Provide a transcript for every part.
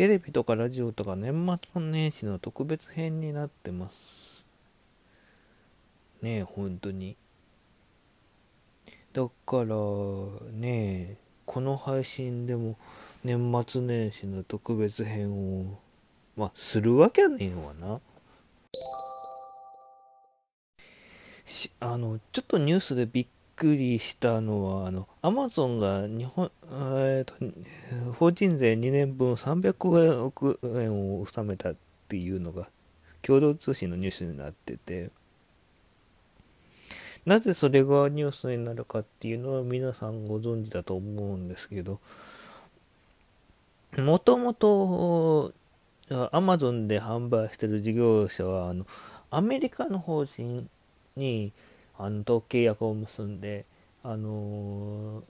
テレビとかラジオとか年末年始の特別編になってます。ねえ本当に。だからねえこの配信でも年末年始の特別編をまあするわけねえわな。あのちょっとニュースでびっくりしたのはあのアマゾンが日本、えーと、法人税2年分300億円を納めたっていうのが共同通信のニュースになっててなぜそれがニュースになるかっていうのは皆さんご存知だと思うんですけどもともとアマゾンで販売してる事業者はあのアメリカの法人にあのと契約を結んであの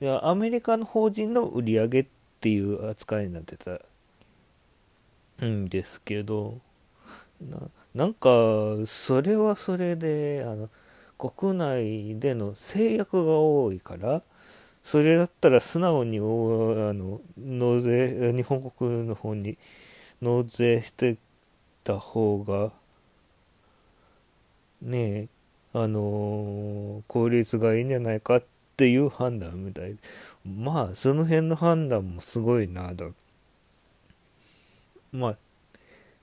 いやアメリカの法人の売り上げっていう扱いになってたんですけどななんかそれはそれであの国内での制約が多いからそれだったら素直にあの納税日本国の方に納税してた方がねえあの効率がいいんじゃないかっていう判断みたい。まあその辺の判断もすごいなと。まあ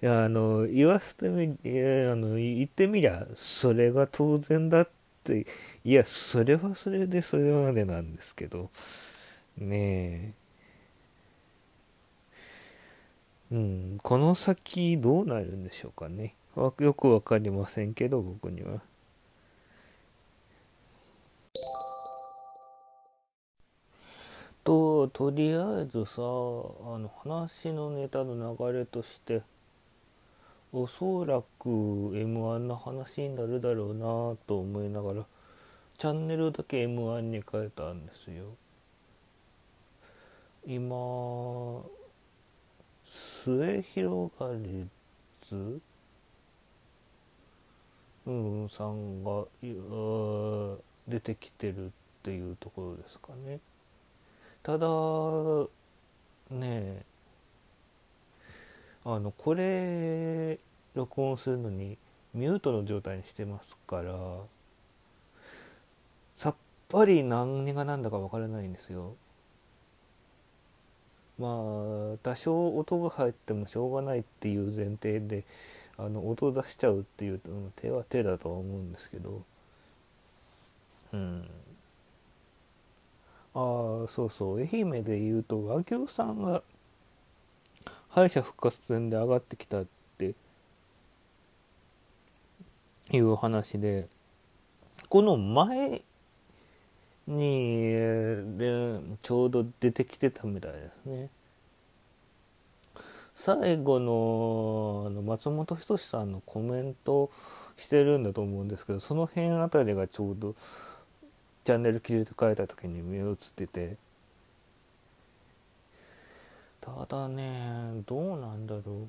いやあの言わせてみいやあの言ってみりゃそれが当然だっていやそれはそれでそれまでなんですけど。ねえ。うんこの先どうなるんでしょうかね。よくわかりませんけど僕には。ととりあえずさあの話のネタの流れとしておそらく m 1の話になるだろうなと思いながらチャンネルだけ m 1に変えたんですよ今末広がりずうんさんが出てきてるっていうところですかね。ただねあのこれ録音するのにミュートの状態にしてますからさっぱり何が何だか分からないんですよ。まあ多少音が入ってもしょうがないっていう前提であの音出しちゃうっていう手は手だとは思うんですけど。うん。ああそうそう。愛媛で言うと和牛さんが敗者復活戦で上がってきたって。いう話で。この前にでちょうど出てきてたみたいですね。最後のあの松本人志さんのコメントしてるんだと思うんですけどその辺あたりがちょうどチャンネル切り替えた時に目映ってて。ただねどうなんだろ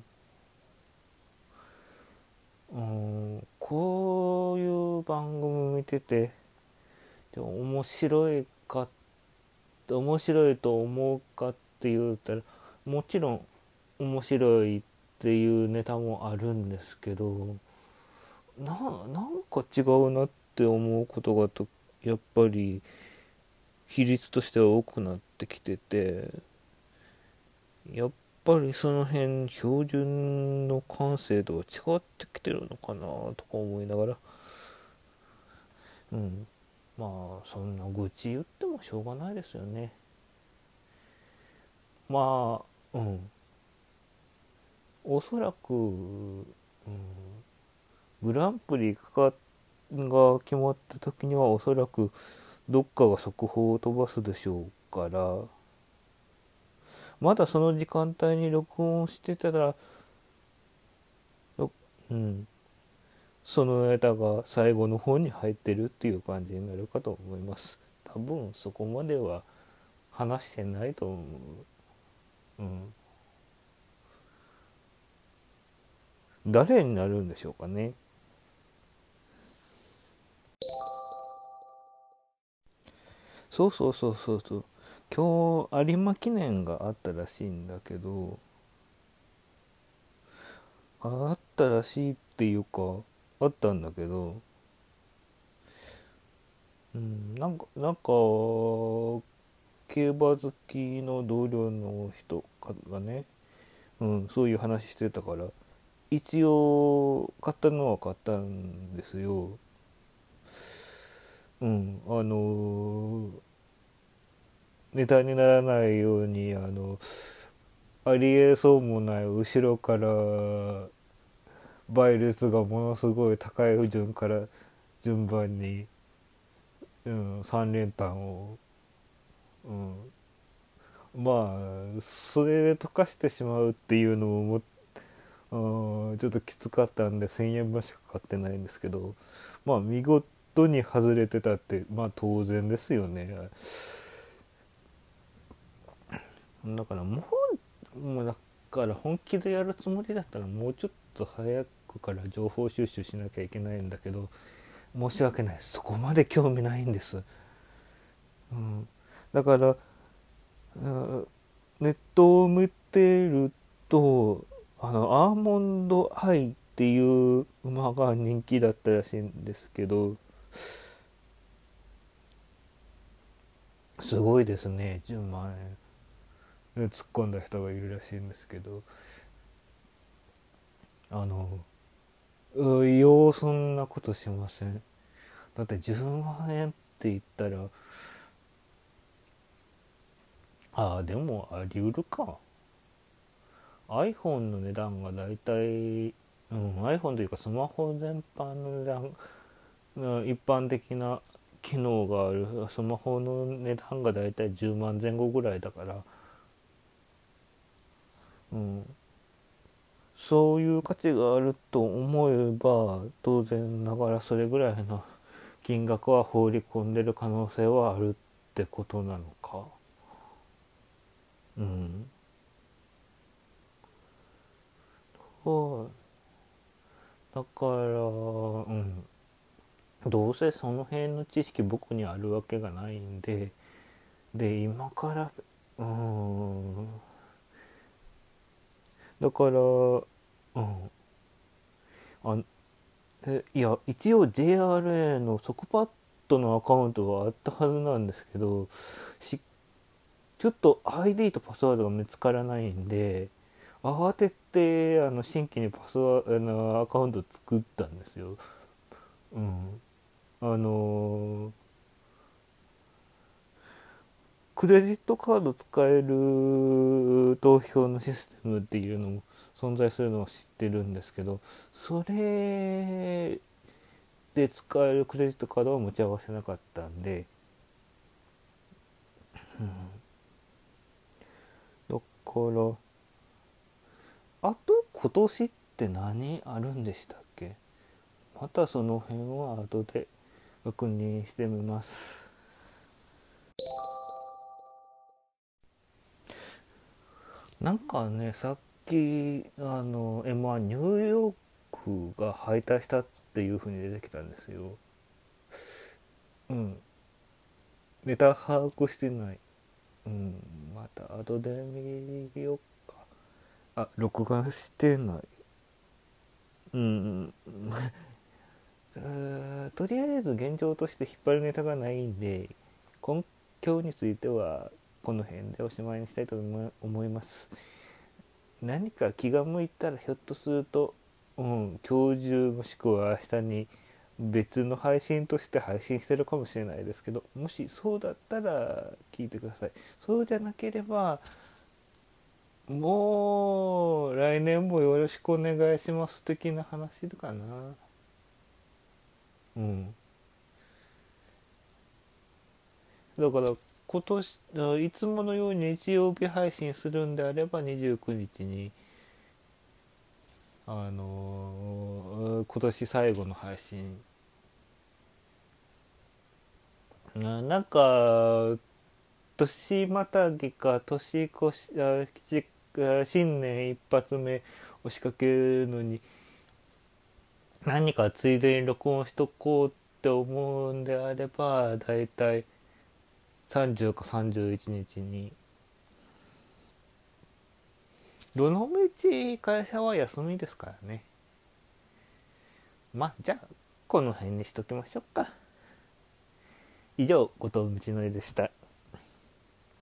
う。うんこういう番組見ててで面白いか面白いと思うかって言ったらもちろん面白いっていうネタもあるんですけどななんか違うなって思うことがとやっぱり比率としては多くなってきててやっぱりその辺標準の完成度は違ってきてるのかなとか思いながらうん。まあそんな愚痴言ってもしょうがないですよね。まあうん。おそらく、うん、グランプリかが決まった時にはおそらくどっかが速報を飛ばすでしょうからまだその時間帯に録音してたらうんそのネタが最後の方に入ってるっていう感じになるかと思います。多分そこまでは話してないと思う。うん。誰になるんでしょうかね。そうそうそうそうそう。今日有馬記念があったらしいんだけど。あったらしいっていうかあったんだけど。うんなんかなんか競馬好きの同僚の人がね、うん、そういう話してたから。一応買ったのは買ったんですよ。うん、あのネタにならないようにあのありえそうもない後ろから倍率がものすごい高い順から順番に、うん、3連単を、うん、まあそれで溶かしてしまうっていうのももあちょっときつかったんで1,000円分しか買ってないんですけどまあ見事に外れてたってまあ当然ですよね。だからもうもうだから本気でやるつもりだったらもうちょっと早くから情報収集しなきゃいけないんだけど申し訳ない。そこまで興味ないんです、うん、だからネットを見てるとあのアーモンドアイっていう馬が人気だったらしいんですけどすごいですね10万円突っ込んだ人がいるらしいんですけど。あのようそんなことしません。だって10万円って言ったらああでもありうるか。iPhone の値段がだいたい、うん、iPhone というかスマホ全般の値段一般的な機能がある。スマホの値段がだいたい10万前後ぐらいだから、うん、そういう価値があると思えば当然ながらそれぐらいの金額は放り込んでる可能性はあるってことなのか。うん。はい。だからうん。どうせその辺の知識僕にあるわけがないんでで今からうん。だからうん。あえいや一応 JRA のソクパッドのアカウントはあったはずなんですけどしちょっと ID とパスワードが見つからないんで慌ててあの新規にパスワあのアカウント作ったんですよ。うん、あのクレジットカード使える投票のシステムっていうのも存在するのを知ってるんですけどそれで使えるクレジットカードは持ち合わせなかったんで、うん、だからあと今年って何あるんでしたっけ？またその辺は後で確認してみます。なんかねさっきあの M1 ニューヨークが敗退したっていうふうに出てきたんですよ。うん。ネタ把握してない。うん。また後で見ようあ録画してないうん とりあえず現状として引っ張るネタがないんで今日についてはこの辺でおしまいにしたいと思います。何か気が向いたらひょっとすると、うん、今日中もしくは明日に別の配信として配信してるかもしれないですけどもしそうだったら聞いてください。そうじゃなければもう来年もよろしくお願いします的な話かな。うん。だから今年いつものように日曜日配信するんであれば29日にあの今年最後の配信。ななんか年またぎか年越しあ新年一発目押しかけるのに何かついでに録音しとこうって思うんであればだいたい30か31日に。どのみち会社は休みですからね。まあじゃあこの辺にしときましょうか。以上後藤道のりでした。